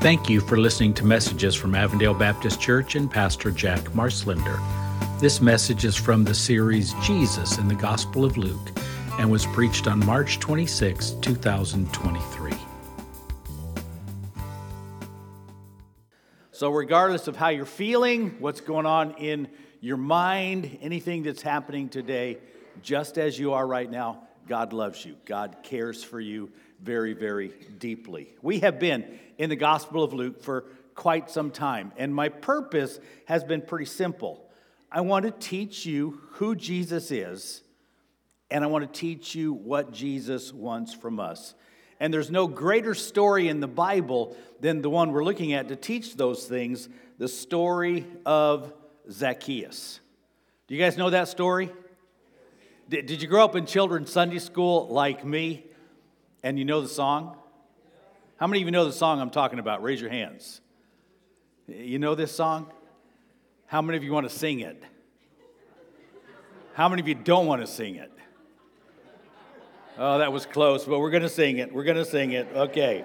Thank you for listening to messages from Avondale Baptist Church and Pastor Jack Marslender. This message is from the series Jesus in the Gospel of Luke and was preached on March 26, 2023. So, regardless of how you're feeling, what's going on in your mind, anything that's happening today, just as you are right now, God loves you. God cares for you very, very deeply. We have been in the Gospel of Luke for quite some time, and my purpose has been pretty simple. I want to teach you who Jesus is, and I want to teach you what Jesus wants from us. And there's no greater story in the Bible than the one we're looking at to teach those things the story of Zacchaeus. Do you guys know that story? Did, you grow up in children's Sunday school like me? And you know the song? How many of you know the song I'm talking about? Raise your hands. You know this song? How many of you want to sing it? How many of you don't want to sing it? Oh, that was close, but we're going to sing it. We're going to sing it. Okay.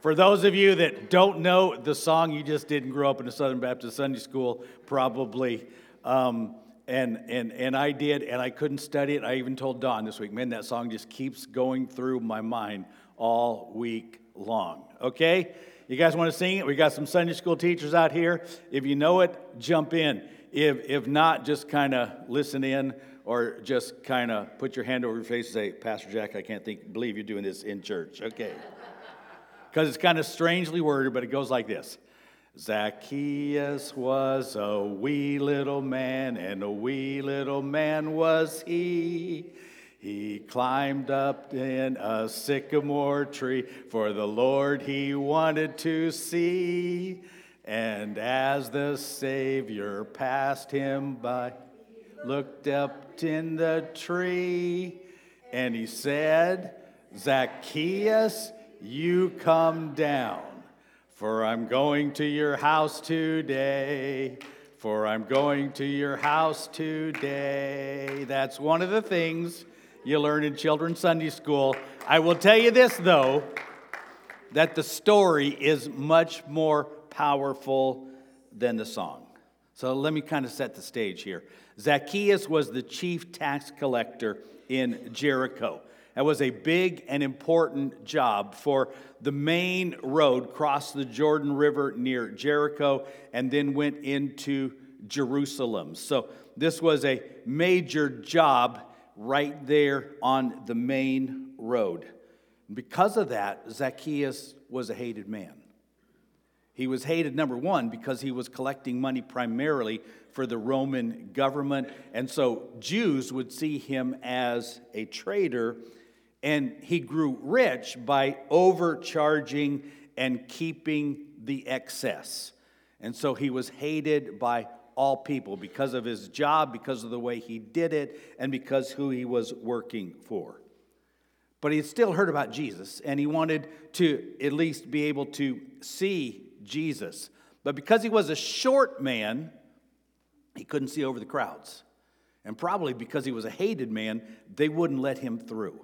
For those of you that don't know the song, you just didn't grow up in a Southern Baptist Sunday school, probably. Um, and and and I did, and I couldn't study it. I even told Don this week, man, that song just keeps going through my mind all week long. Okay, you guys want to sing it? We got some Sunday school teachers out here. If you know it, jump in. If if not, just kind of listen in, or just kind of put your hand over your face and say, Pastor Jack, I can't think believe you're doing this in church. Okay, because it's kind of strangely worded, but it goes like this. Zacchaeus was a wee little man, and a wee little man was he. He climbed up in a sycamore tree, for the Lord he wanted to see. And as the Savior passed him by, looked up in the tree, and he said, Zacchaeus, you come down. For I'm going to your house today. For I'm going to your house today. That's one of the things you learn in children's Sunday school. I will tell you this, though, that the story is much more powerful than the song. So let me kind of set the stage here. Zacchaeus was the chief tax collector in Jericho. That was a big and important job for the main road crossed the Jordan River near Jericho and then went into Jerusalem. So this was a major job right there on the main road. Because of that, Zacchaeus was a hated man. He was hated, number one, because he was collecting money primarily for the Roman government. And so Jews would see him as a traitor and he grew rich by overcharging and keeping the excess. And so he was hated by all people because of his job, because of the way he did it, and because who he was working for. But he had still heard about Jesus, and he wanted to at least be able to see Jesus. But because he was a short man, he couldn't see over the crowds. And probably because he was a hated man, they wouldn't let him through.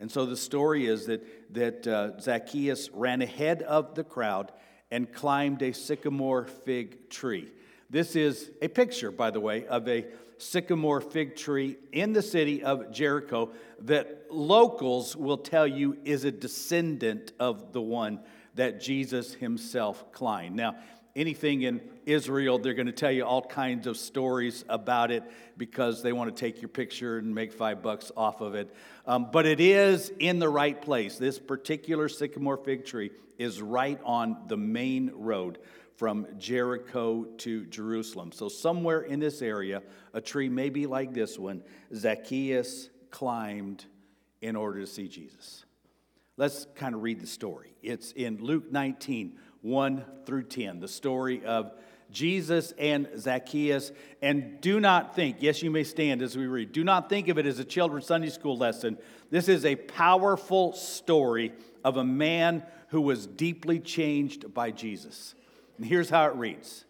And so the story is that, that uh, Zacchaeus ran ahead of the crowd and climbed a sycamore fig tree. This is a picture, by the way, of a sycamore fig tree in the city of Jericho that locals will tell you is a descendant of the one that Jesus himself climbed. Now, anything in Israel, they're going to tell you all kinds of stories about it because they want to take your picture and make five bucks off of it. Um, but it is in the right place. This particular sycamore fig tree is right on the main road from Jericho to Jerusalem. So, somewhere in this area, a tree maybe like this one, Zacchaeus climbed in order to see Jesus. Let's kind of read the story. It's in Luke 19 1 through 10, the story of Jesus and Zacchaeus. And do not think, yes, you may stand as we read, do not think of it as a children's Sunday school lesson. This is a powerful story of a man who was deeply changed by Jesus. And here's how it reads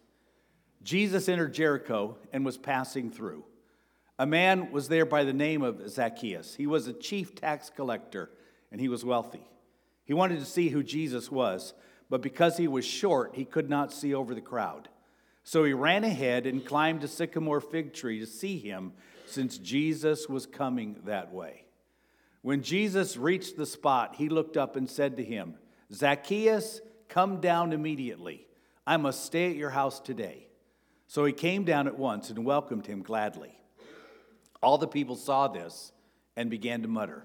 Jesus entered Jericho and was passing through. A man was there by the name of Zacchaeus. He was a chief tax collector and he was wealthy. He wanted to see who Jesus was but because he was short, he could not see over the crowd. So he ran ahead and climbed a sycamore fig tree to see him, since Jesus was coming that way. When Jesus reached the spot, he looked up and said to him, Zacchaeus, come down immediately. I must stay at your house today. So he came down at once and welcomed him gladly. All the people saw this and began to mutter,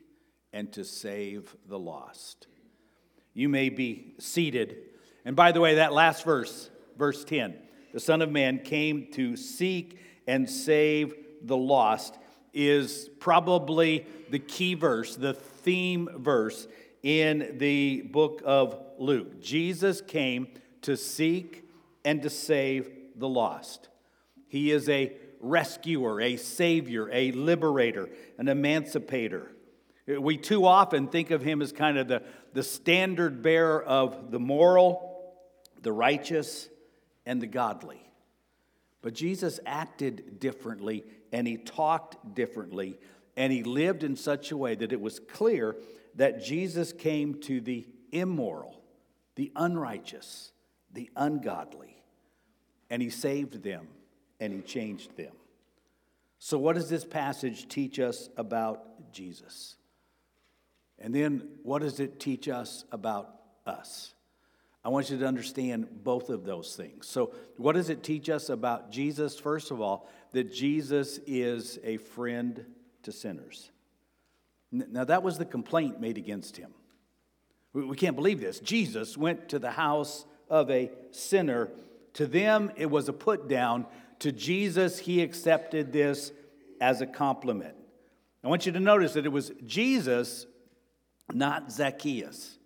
and to save the lost. You may be seated. And by the way, that last verse, verse 10, the Son of Man came to seek and save the lost, is probably the key verse, the theme verse in the book of Luke. Jesus came to seek and to save the lost. He is a rescuer, a savior, a liberator, an emancipator. We too often think of him as kind of the, the standard bearer of the moral, the righteous, and the godly. But Jesus acted differently and he talked differently and he lived in such a way that it was clear that Jesus came to the immoral, the unrighteous, the ungodly, and he saved them and he changed them. So, what does this passage teach us about Jesus? And then, what does it teach us about us? I want you to understand both of those things. So, what does it teach us about Jesus? First of all, that Jesus is a friend to sinners. Now, that was the complaint made against him. We can't believe this. Jesus went to the house of a sinner. To them, it was a put down to Jesus, he accepted this as a compliment. I want you to notice that it was Jesus, not Zacchaeus,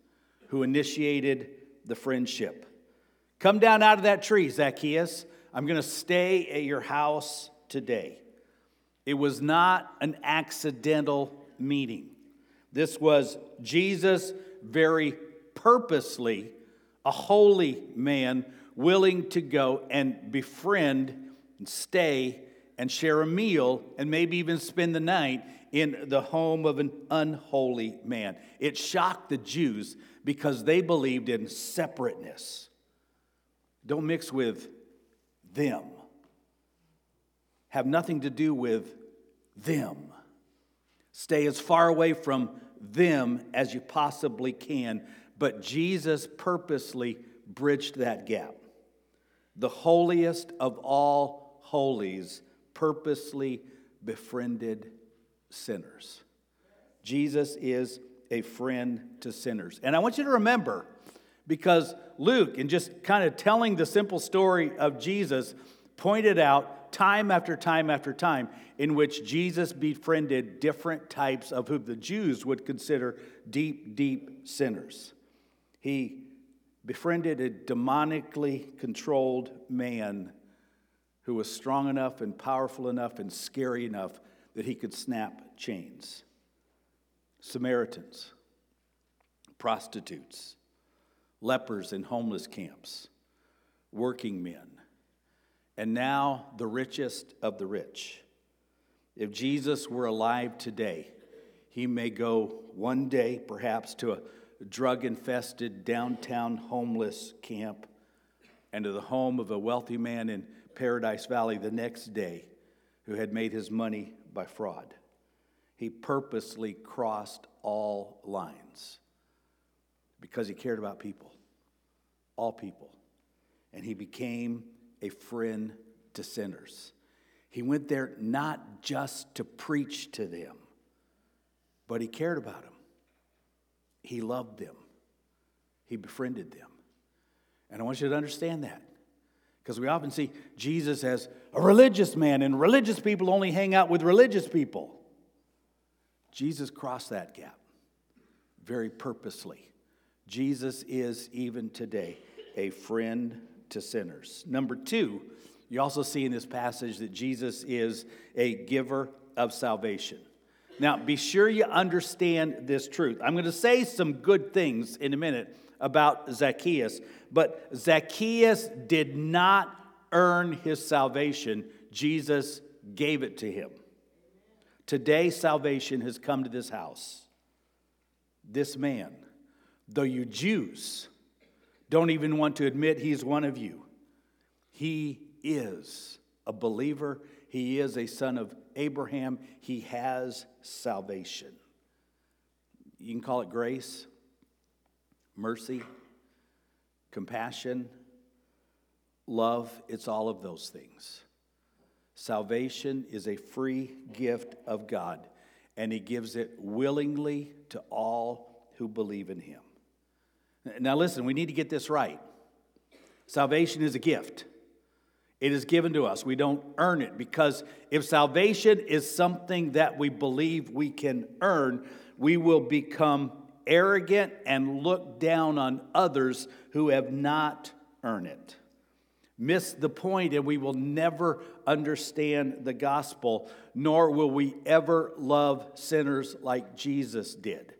who initiated the friendship. Come down out of that tree, Zacchaeus. I'm going to stay at your house today. It was not an accidental meeting. This was Jesus very purposely, a holy man, willing to go and befriend and stay and share a meal and maybe even spend the night in the home of an unholy man. It shocked the Jews because they believed in separateness. Don't mix with them, have nothing to do with them. Stay as far away from them as you possibly can. But Jesus purposely bridged that gap. The holiest of all holies purposely befriended sinners. Jesus is a friend to sinners. And I want you to remember, because Luke, in just kind of telling the simple story of Jesus, pointed out time after time after time in which Jesus befriended different types of who the Jews would consider deep, deep sinners. He befriended a demonically controlled man who was strong enough and powerful enough and scary enough that he could snap chains. Samaritans, prostitutes, lepers in homeless camps, working men, and now the richest of the rich. If Jesus were alive today, he may go one day, perhaps, to a drug infested downtown homeless camp and to the home of a wealthy man in Paradise Valley the next day who had made his money by fraud. He purposely crossed all lines because he cared about people, all people. And he became a friend to sinners. He went there not just to preach to them, but he cared about them. He loved them. He befriended them. And I want you to understand that. Because we often see Jesus as a religious man, and religious people only hang out with religious people. Jesus crossed that gap very purposely Jesus is even today a friend to sinners. Number two, you also see in this passage that Jesus is a giver of salvation. Now, be sure you understand this truth. I'm going to say some good things in a minute about Zacchaeus, but Zacchaeus did not earn his salvation, Jesus gave it to him. Today, salvation has come to this house. This man, though you Jews don't even want to admit he's one of you, he is a believer, he is a son of Abraham, he has salvation. You can call it grace, mercy, compassion, love, it's all of those things. Salvation is a free gift of God, and He gives it willingly to all who believe in Him. Now, listen, we need to get this right. Salvation is a gift. It is given to us. We don't earn it because if salvation is something that we believe we can earn, we will become arrogant and look down on others who have not earned it. Miss the point, and we will never understand the gospel, nor will we ever love sinners like Jesus did.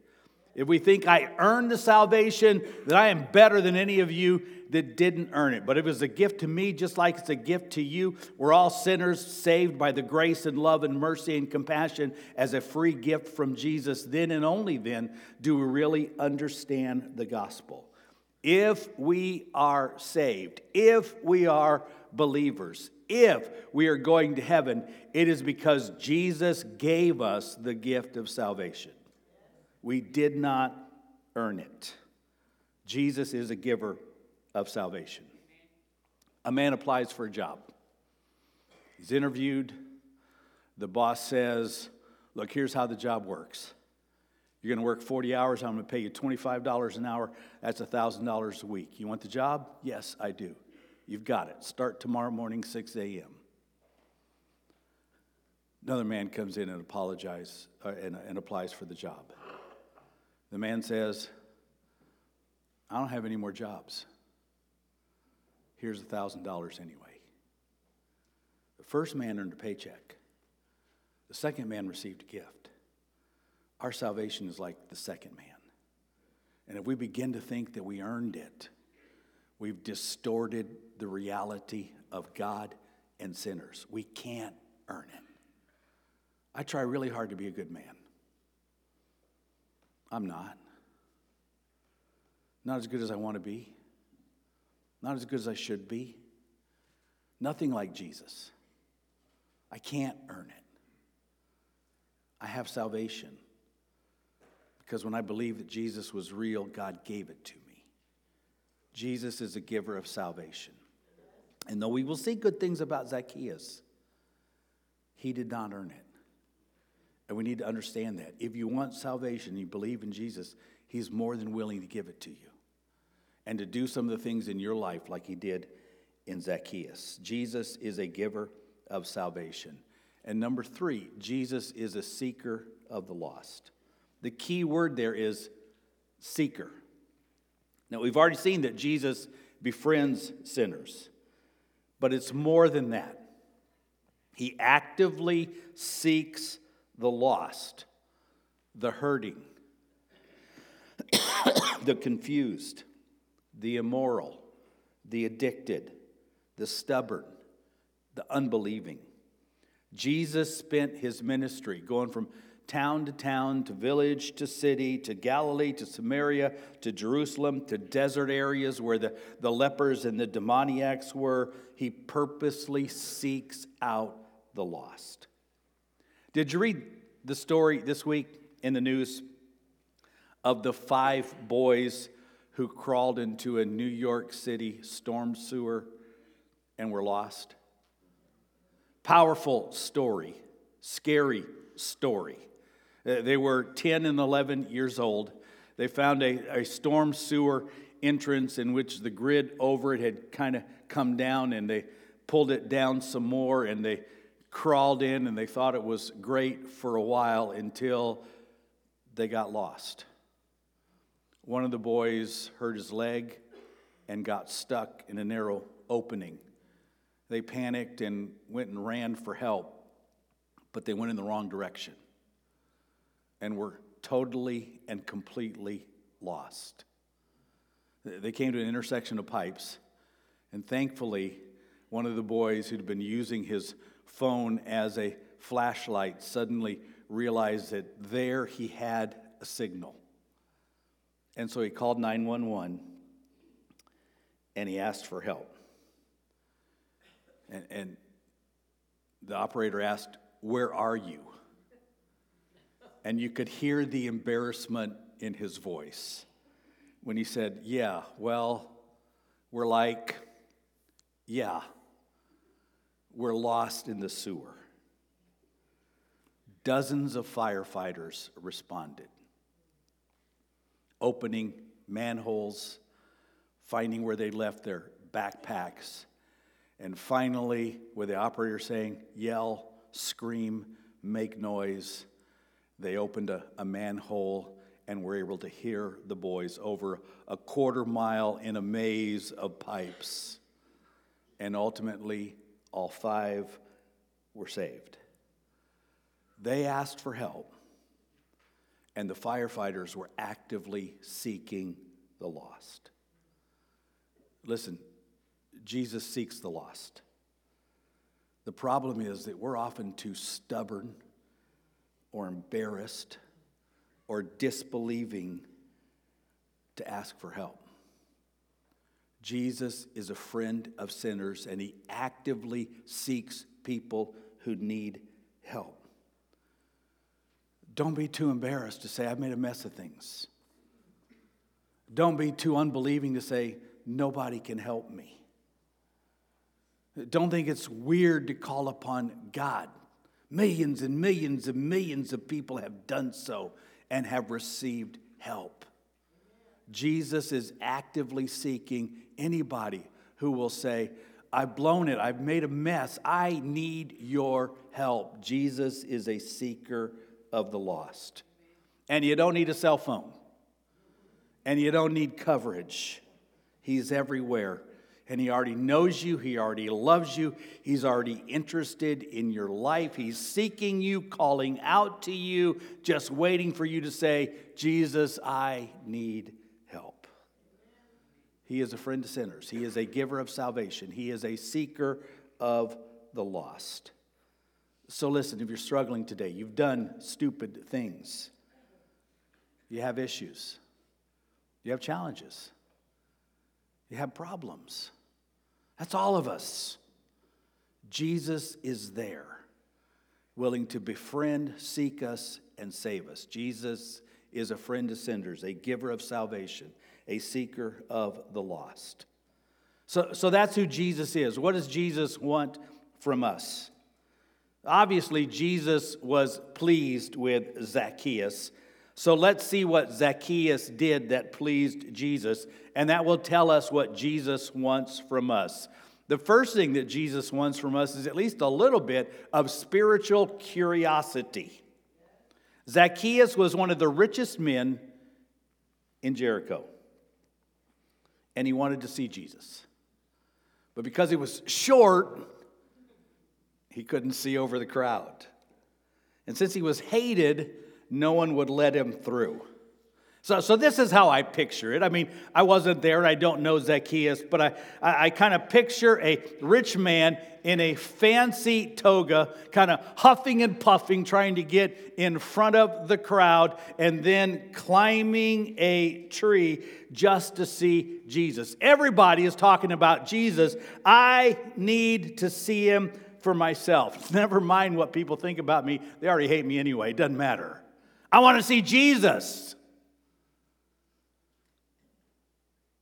If we think I earned the salvation, that I am better than any of you that didn't earn it. But if was a gift to me, just like it's a gift to you, we're all sinners saved by the grace and love and mercy and compassion as a free gift from Jesus. Then and only then do we really understand the gospel. If we are saved, if we are believers, if we are going to heaven, it is because Jesus gave us the gift of salvation. We did not earn it. Jesus is a giver of salvation. A man applies for a job. He's interviewed. The boss says, Look, here's how the job works. You're going to work 40 hours. I'm going to pay you $25 an hour. That's $1,000 a week. You want the job? Yes, I do. You've got it. Start tomorrow morning, 6 a.m. Another man comes in and apologizes uh, and, and applies for the job. The man says, I don't have any more jobs. Here's $1,000 anyway. The first man earned a paycheck, the second man received a gift. Our salvation is like the second man. And if we begin to think that we earned it, we've distorted the reality of God and sinners. We can't earn it. I try really hard to be a good man. I'm not. Not as good as I want to be. Not as good as I should be. Nothing like Jesus. I can't earn it. I have salvation because when I believe that Jesus was real, God gave it to me. Jesus is a giver of salvation. And though we will see good things about Zacchaeus, he did not earn it. And we need to understand that. If you want salvation, you believe in Jesus, He's more than willing to give it to you and to do some of the things in your life like He did in Zacchaeus. Jesus is a giver of salvation. And number three, Jesus is a seeker of the lost. The key word there is seeker. Now, we've already seen that Jesus befriends sinners, but it's more than that. He actively seeks the lost, the hurting, the confused, the immoral, the addicted, the stubborn, the unbelieving. Jesus spent his ministry going from town to town, to village to city, to Galilee, to Samaria, to Jerusalem, to desert areas where the, the lepers and the demoniacs were. He purposely seeks out the lost. Did you read the story this week in the news of the five boys who crawled into a New York City storm sewer and were lost? Powerful story, scary story. Uh, they were 10 and 11 years old. They found a, a storm sewer entrance in which the grid over it had kind of come down, and they pulled it down some more, and they crawled in and they thought it was great for a while until they got lost. One of the boys hurt his leg and got stuck in a narrow opening. They panicked and went and ran for help, but they went in the wrong direction and were totally and completely lost. They came to an intersection of pipes, and thankfully, one of the boys who'd been using his phone as a flashlight suddenly realized that there he had a signal. And so he called 911 and he asked for help. And, and the operator asked, Where are you? And you could hear the embarrassment in his voice when he said, Yeah, well, we're like, yeah, we're lost in the sewer. Dozens of firefighters responded, opening manholes, finding where they left their backpacks, and finally, with the operator saying, yell, scream, make noise, they opened a, a manhole and were able to hear the boys over a quarter mile in a maze of pipes. And ultimately, all five were saved. They asked for help, and the firefighters were actively seeking the lost. Listen, Jesus seeks the lost. The problem is that we're often too stubborn or embarrassed or disbelieving to ask for help. Jesus is a friend of sinners and he actively seeks people who need help. Don't be too embarrassed to say, I've made a mess of things. Don't be too unbelieving to say, nobody can help me. Don't think it's weird to call upon God. Millions and millions and millions of people have done so and have received help. Jesus is actively seeking anybody who will say, I've blown it, I've made a mess, I need your help. Jesus is a seeker of the lost. And you don't need a cell phone, and you don't need coverage. He's everywhere. And he already knows you. He already loves you. He's already interested in your life. He's seeking you, calling out to you, just waiting for you to say, Jesus, I need help. He is a friend to sinners. He is a giver of salvation. He is a seeker of the lost. So, listen, if you're struggling today, you've done stupid things, you have issues, you have challenges, you have problems. That's all of us. Jesus is there, willing to befriend, seek us, and save us. Jesus is a friend to sinners, a giver of salvation, a seeker of the lost. So, so that's who Jesus is. What does Jesus want from us? Obviously, Jesus was pleased with Zacchaeus. So let's see what Zacchaeus did that pleased Jesus, and that will tell us what Jesus wants from us. The first thing that Jesus wants from us is at least a little bit of spiritual curiosity. Zacchaeus was one of the richest men in Jericho, and he wanted to see Jesus. But because he was short, he couldn't see over the crowd. And since he was hated, no one would let him through. So, so this is how I picture it. I mean, I wasn't there and I don't know Zacchaeus, but I, I, I kind of picture a rich man in a fancy toga, kind of huffing and puffing, trying to get in front of the crowd, and then climbing a tree just to see Jesus. Everybody is talking about Jesus. I need to see him for myself. Never mind what people think about me, they already hate me anyway. It doesn't matter. I want to see Jesus.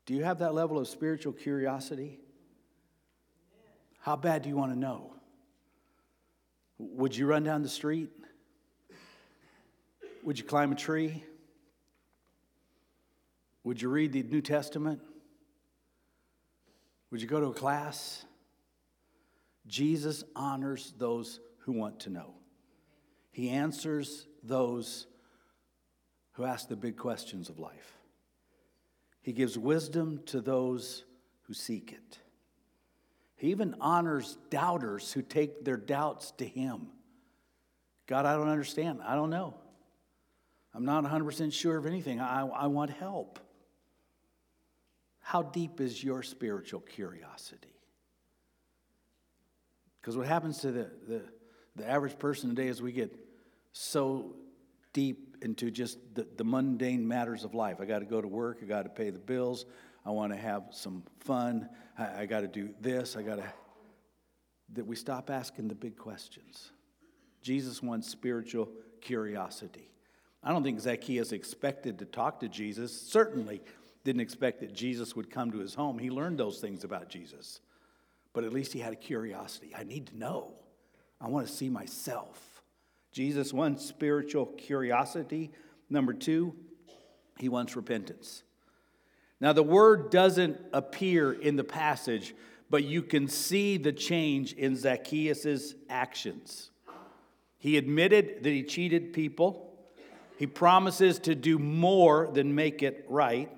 Do you have that level of spiritual curiosity? How bad do you want to know? Would you run down the street? Would you climb a tree? Would you read the New Testament? Would you go to a class? Jesus honors those who want to know. He answers those who ask the big questions of life. He gives wisdom to those who seek it. He even honors doubters who take their doubts to Him. God, I don't understand. I don't know. I'm not 100% sure of anything. I, I want help. How deep is your spiritual curiosity? Because what happens to the, the, the average person today is we get so deep into just the, the mundane matters of life. I got to go to work, I got to pay the bills, I want to have some fun, I, I got to do this, I got to. That we stop asking the big questions. Jesus wants spiritual curiosity. I don't think Zacchaeus expected to talk to Jesus. Certainly didn't expect that Jesus would come to his home. He learned those things about Jesus. But at least he had a curiosity. I need to know. I want to see myself. Jesus wants spiritual curiosity. Number two, he wants repentance. Now, the word doesn't appear in the passage, but you can see the change in Zacchaeus' actions. He admitted that he cheated people. He promises to do more than make it right.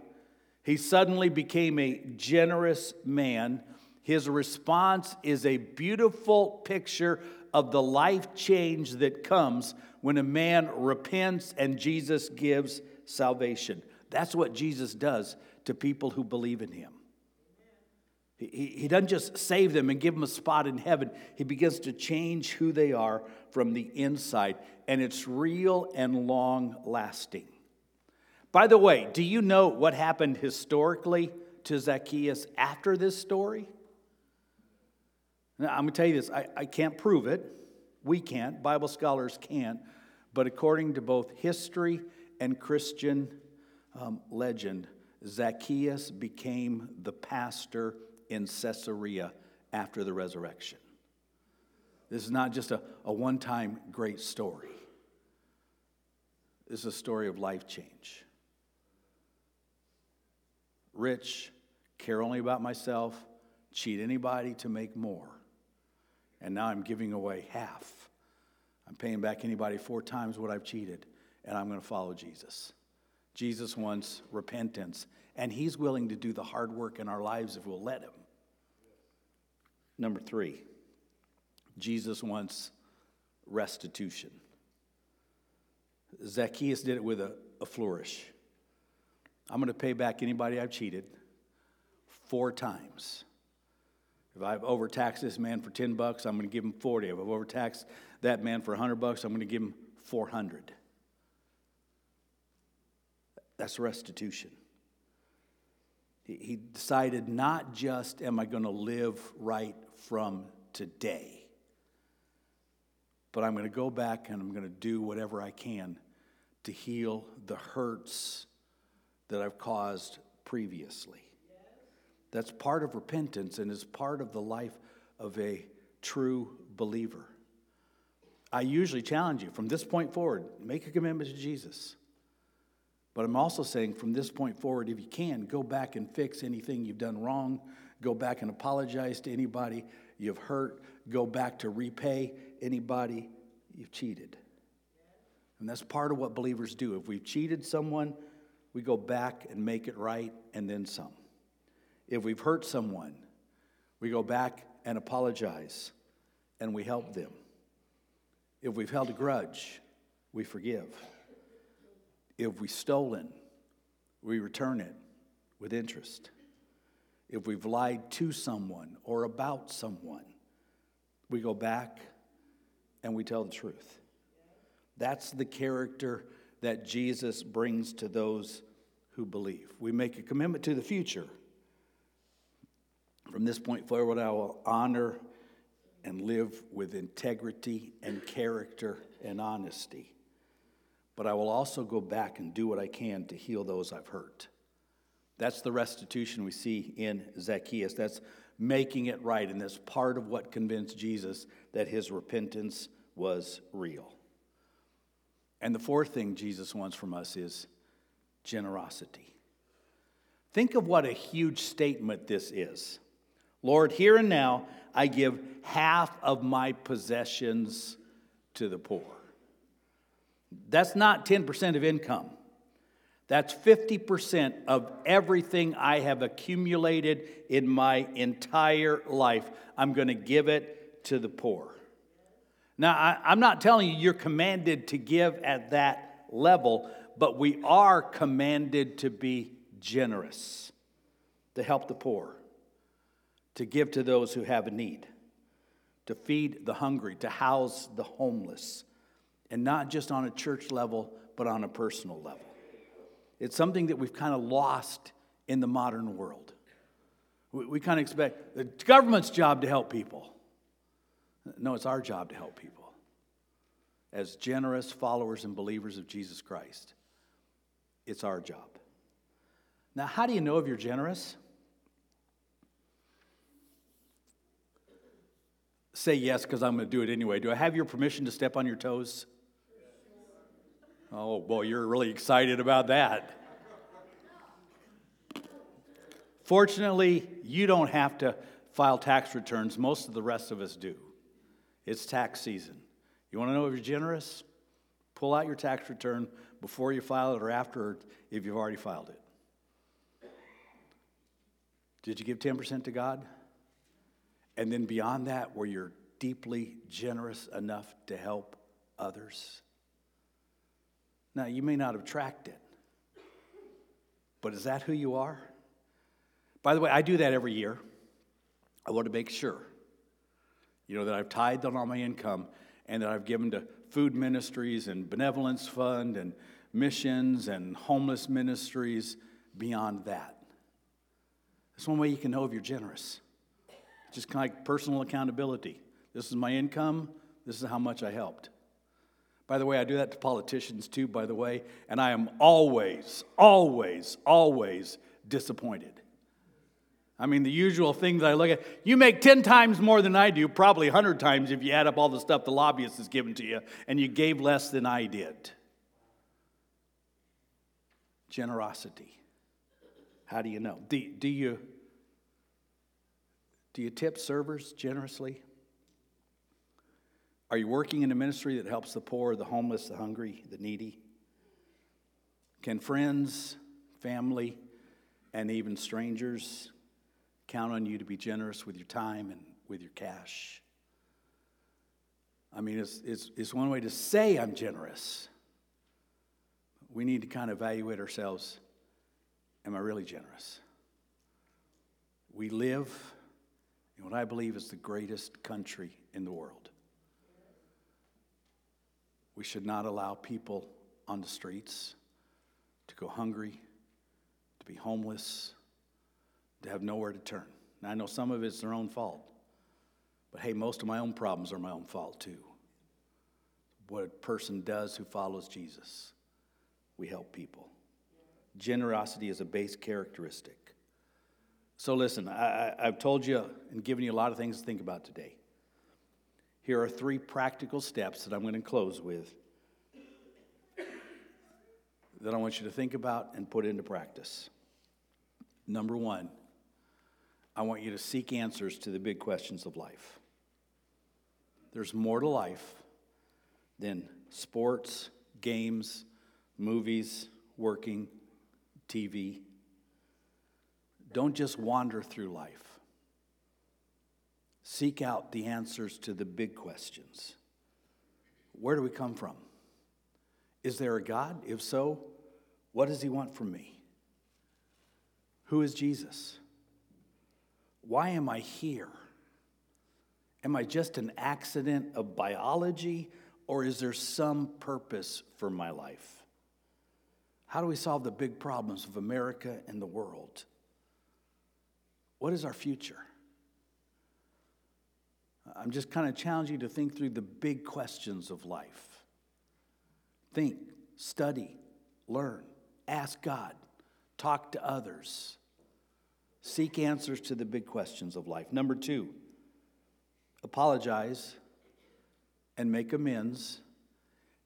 He suddenly became a generous man. His response is a beautiful picture of the life change that comes when a man repents and Jesus gives salvation. That's what Jesus does to people who believe in him. He, he doesn't just save them and give them a spot in heaven, he begins to change who they are from the inside, and it's real and long lasting. By the way, do you know what happened historically to Zacchaeus after this story? Now, I'm going to tell you this I, I can't prove it. We can't. Bible scholars can't. But according to both history and Christian um, legend, Zacchaeus became the pastor in Caesarea after the resurrection. This is not just a, a one time great story, this is a story of life change. Rich, care only about myself, cheat anybody to make more. And now I'm giving away half. I'm paying back anybody four times what I've cheated, and I'm going to follow Jesus. Jesus wants repentance, and He's willing to do the hard work in our lives if we'll let Him. Number three, Jesus wants restitution. Zacchaeus did it with a, a flourish. I'm going to pay back anybody I've cheated four times. If I've overtaxed this man for 10 bucks, I'm going to give him 40. If I've overtaxed that man for 100 bucks, I'm going to give him 400. That's restitution. He decided not just am I going to live right from today, but I'm going to go back and I'm going to do whatever I can to heal the hurts that I've caused previously. That's part of repentance and is part of the life of a true believer. I usually challenge you from this point forward, make a commitment to Jesus. But I'm also saying from this point forward, if you can, go back and fix anything you've done wrong. Go back and apologize to anybody you've hurt. Go back to repay anybody you've cheated. And that's part of what believers do. If we've cheated someone, we go back and make it right and then some. If we've hurt someone, we go back and apologize and we help them. If we've held a grudge, we forgive. If we've stolen, we return it with interest. If we've lied to someone or about someone, we go back and we tell the truth. That's the character that Jesus brings to those who believe. We make a commitment to the future. From this point forward, I will honor and live with integrity and character and honesty but I will also go back and do what I can to heal those I've hurt. That's the restitution we see in Zacchaeus. That's making it right, and that's part of what convinced Jesus that his repentance was real. And the fourth thing Jesus wants from us is generosity. Think of what a huge statement this is. Lord, here and now, I give half of my possessions to the poor. That's not 10% of income. That's 50% of everything I have accumulated in my entire life. I'm going to give it to the poor. Now, I, am not telling you you're commanded to give at that level, but we are commanded to be generous, to help the poor, to give to those who have a need, to feed the hungry, to house the homeless, and not just on a church level, but on a personal level. It's something that we've kind of lost in the modern world. We, we kind of expect the government's job to help people. No, it's our job to help people as generous followers and believers of Jesus Christ. It's our job. Now, how do you know if you're generous? Say yes, because I'm going to do it anyway. Do I have your permission to step on your toes? Oh, boy, you're really excited about that. Fortunately, you don't have to file tax returns. Most of the rest of us do. It's tax season. You want to know if you're generous? Pull out your tax return before you file it or after if you've already filed it. Did you give 10% to God? And then beyond that, where you're deeply generous enough to help others? Now, you may not have tracked it, but is that who you are? By the way, I do that every year. I want to make sure, you know, that I've tithed on all my income and that I've given to food ministries and benevolence fund and missions and homeless ministries beyond that. That's one way you can know if you're generous. Just kind of like personal accountability. This is my income, this is how much I helped. By the way, I do that to politicians too, by the way, and I am always, always, always disappointed. I mean, the usual things I look at, you make 10 times more than I do, probably 100 times if you add up all the stuff the lobbyist has given to you, and you gave less than I did. Generosity. How do you know? Do, do, you, do you tip servers generously? Are you working in a ministry that helps the poor, the homeless, the hungry, the needy? Can friends, family, and even strangers count on you to be generous with your time and with your cash? I mean, it's, it's, it's one way to say I'm generous. We need to kind of evaluate ourselves. Am I really generous? We live in what I believe is the greatest country in the world. We should not allow people on the streets to go hungry, to be homeless, to have nowhere to turn. Now, I know some of it's their own fault, but hey, most of my own problems are my own fault too. What a person does who follows Jesus, we help people. Generosity is a base characteristic. So, listen, I, have told you and given you a lot of things to think about today. Here are three practical steps that I'm going to close with that I want you to think about and put into practice. Number one, I want you to seek answers to the big questions of life. There's more to life than sports, games, movies, working, TV. Don't just wander through life. Seek out the answers to the big questions. Where do we come from? Is there a God? If so, what does he want from me? Who is Jesus? Why am I here? Am I just an accident of biology, or is there some purpose for my life? How do we solve the big problems of America and the world? What is our future? I'm just kind of challenging you to think through the big questions of life. Think, study, learn, ask God, talk to others, seek answers to the big questions of life. Number two, apologize and make amends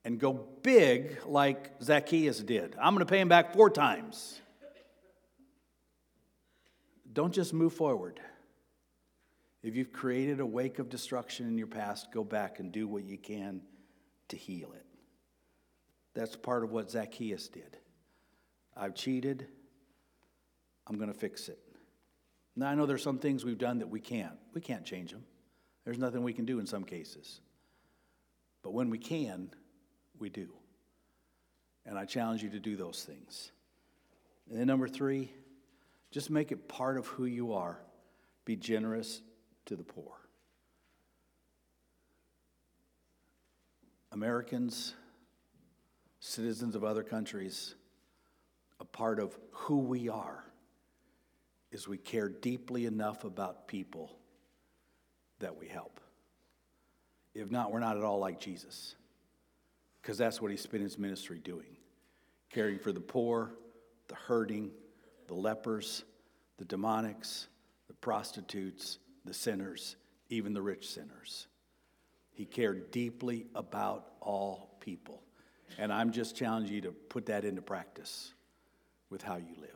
and go big like Zacchaeus did. I'm going to pay him back four times. Don't just move forward. If you've created a wake of destruction in your past, go back and do what you can to heal it. That's part of what Zacchaeus did. I've cheated. I'm going to fix it. Now, I know there's some things we've done that we can't. We can't change them. There's nothing we can do in some cases. But when we can, we do. And I challenge you to do those things. And then, number three, just make it part of who you are. Be generous to the poor. Americans, citizens of other countries, a part of who we are is we care deeply enough about people that we help. If not, we're not at all like Jesus, because that's what he spent his ministry doing caring for the poor, the hurting, the lepers, the demonics, the prostitutes, the sinners, even the rich sinners. He cared deeply about all people. And I'm just challenging you to put that into practice with how you live.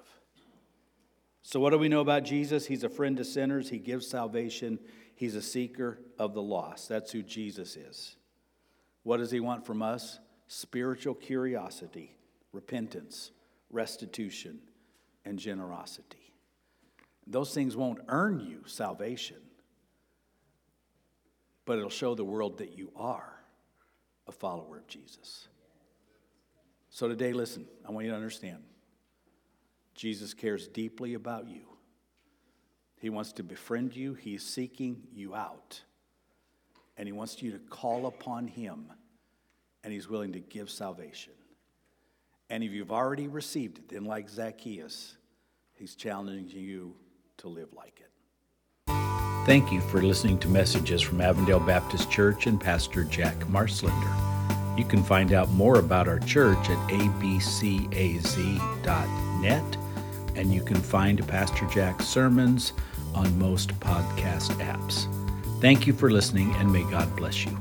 So, what do we know about Jesus? He's a friend to sinners, He gives salvation, He's a seeker of the lost. That's who Jesus is. What does He want from us? Spiritual curiosity, repentance, restitution, and generosity. Those things won't earn you salvation, but it'll show the world that you are a follower of Jesus. So today, listen, I want you to understand Jesus cares deeply about you. He wants to befriend you, He's seeking you out. And He wants you to call upon Him, and He's willing to give salvation. And if you've already received it, then, like Zacchaeus, He's challenging you to live like it. Thank you for listening to messages from Avondale Baptist Church and Pastor Jack Marslender. You can find out more about our church at abcaz.net, and you can find Pastor Jack's sermons on most podcast apps. Thank you for listening, and may God bless you.